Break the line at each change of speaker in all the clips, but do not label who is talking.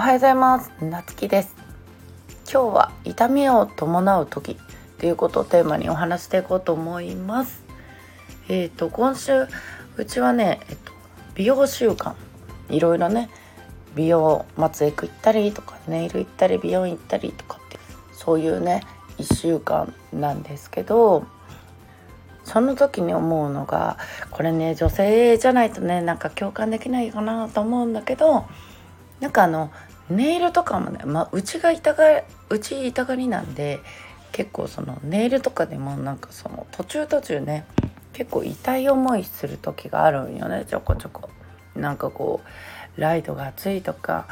おはようございます。なつきです。今日は痛みを伴う時ということをテーマにお話していこうと思います。えっ、ー、と今週うちはね、えっと、美容習慣。いろいろね美容松江区行ったりとかネイル行ったり美容院行ったりとかってそういうね1週間なんですけどその時に思うのがこれね女性じゃないとねなんか共感できないかなと思うんだけどなんかあのネイルとかもね、まあ、うちが痛がうち痛がりなんで結構そのネイルとかでもなんかその途中途中ね結構痛い思いする時があるんよねちょこちょこ。なんかこうライトが熱いとか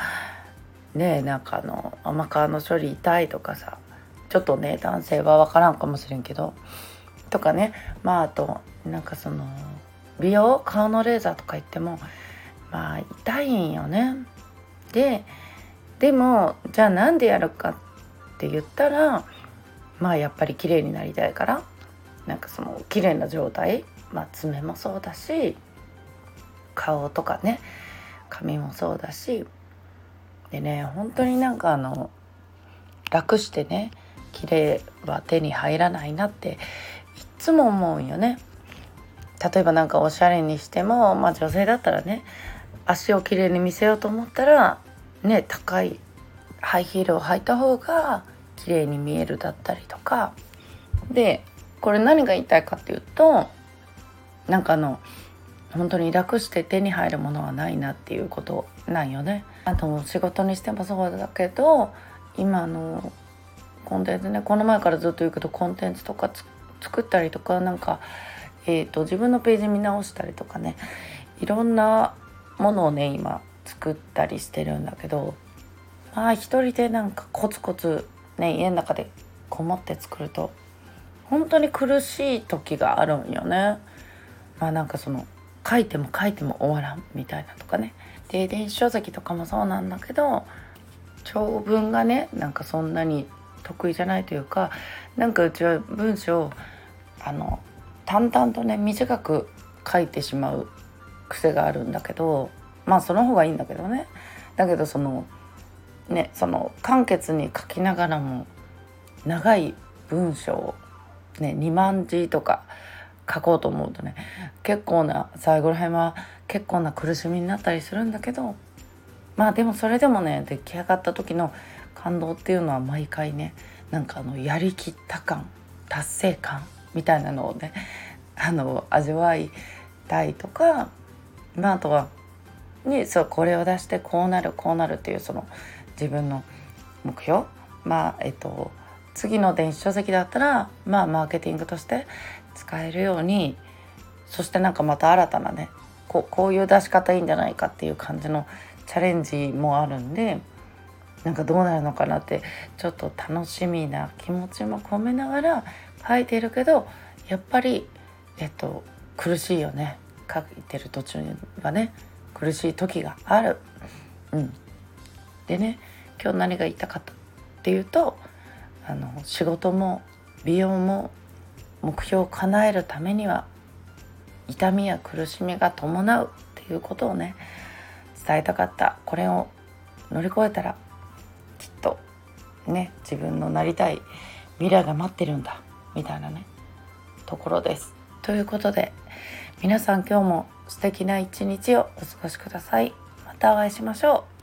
ねなんかあの甘皮の処理痛いとかさちょっとね男性は分からんかもしれんけどとかねまああとなんかその美容顔のレーザーとか言ってもまあ痛いんよね。ででもじゃあなんでやるかって言ったらまあやっぱり綺麗になりたいからなんかその綺麗な状態まあ爪もそうだし顔とかね髪もそうだしでね本当になんかあの楽してね綺麗は手に入らないなっていつも思うんよね。例えば何かおしゃれにしても、まあ、女性だったらね足をきれいに見せようと思ったらね高いハイヒールを履いた方が綺麗に見えるだったりとかでこれ何が言いたいかっていうとなんかあの本当に楽して手に入るものはないなっていうことなんよね。あと仕事にしてもそうだけど今のコンテンツねこの前からずっと言うけどコンテンツとか作ったりとかなんか、えーと、自分のページ見直したりとかねいろんなものをね今作ったりしてるんだけどまあ一人でなんかコツコツね家の中でこもって作ると本当に苦しい時があるんよね。まあなんかその書いても書いても終わらんみたいなとかね。で電子書籍とかもそうなんだけど長文がねなんかそんなに得意じゃないというかなんかうちは文章あの淡々とね短く書いてしまう癖があるんだけどまあその方がいいんだけどね。だけどそのねその簡潔に書きながらも長い文章をね2万字とか書こうと思うとね結構な最後らへんは結構な苦しみになったりするんだけどまあでもそれでもね出来上がった時の感動っていうのは毎回ねなんかあのやりきった感達成感みたいなのをねあの味わいたいとか、まあ、あとは、ね、そうこれを出してこうなるこうなるっていうその自分の目標。まあえっと次の電子書籍だったらまあマーケティングとして使えるようにそしてなんかまた新たなねこうこういう出し方いいんじゃないかっていう感じのチャレンジもあるんでなんかどうなるのかなってちょっと楽しみな気持ちも込めながら書いてるけどやっぱりえっと苦しいよね。書いてる途中にはね。苦しい時がある。うん、でね今日何が言いたかったっていうとあの仕事も美容も目標を叶えるためには痛みや苦しみが伴うっていうことをね伝えたかったこれを乗り越えたらきっとね自分のなりたい未来が待ってるんだみたいなねところです。ということで皆さん今日も素敵な一日をお過ごしください。またお会いしましょう。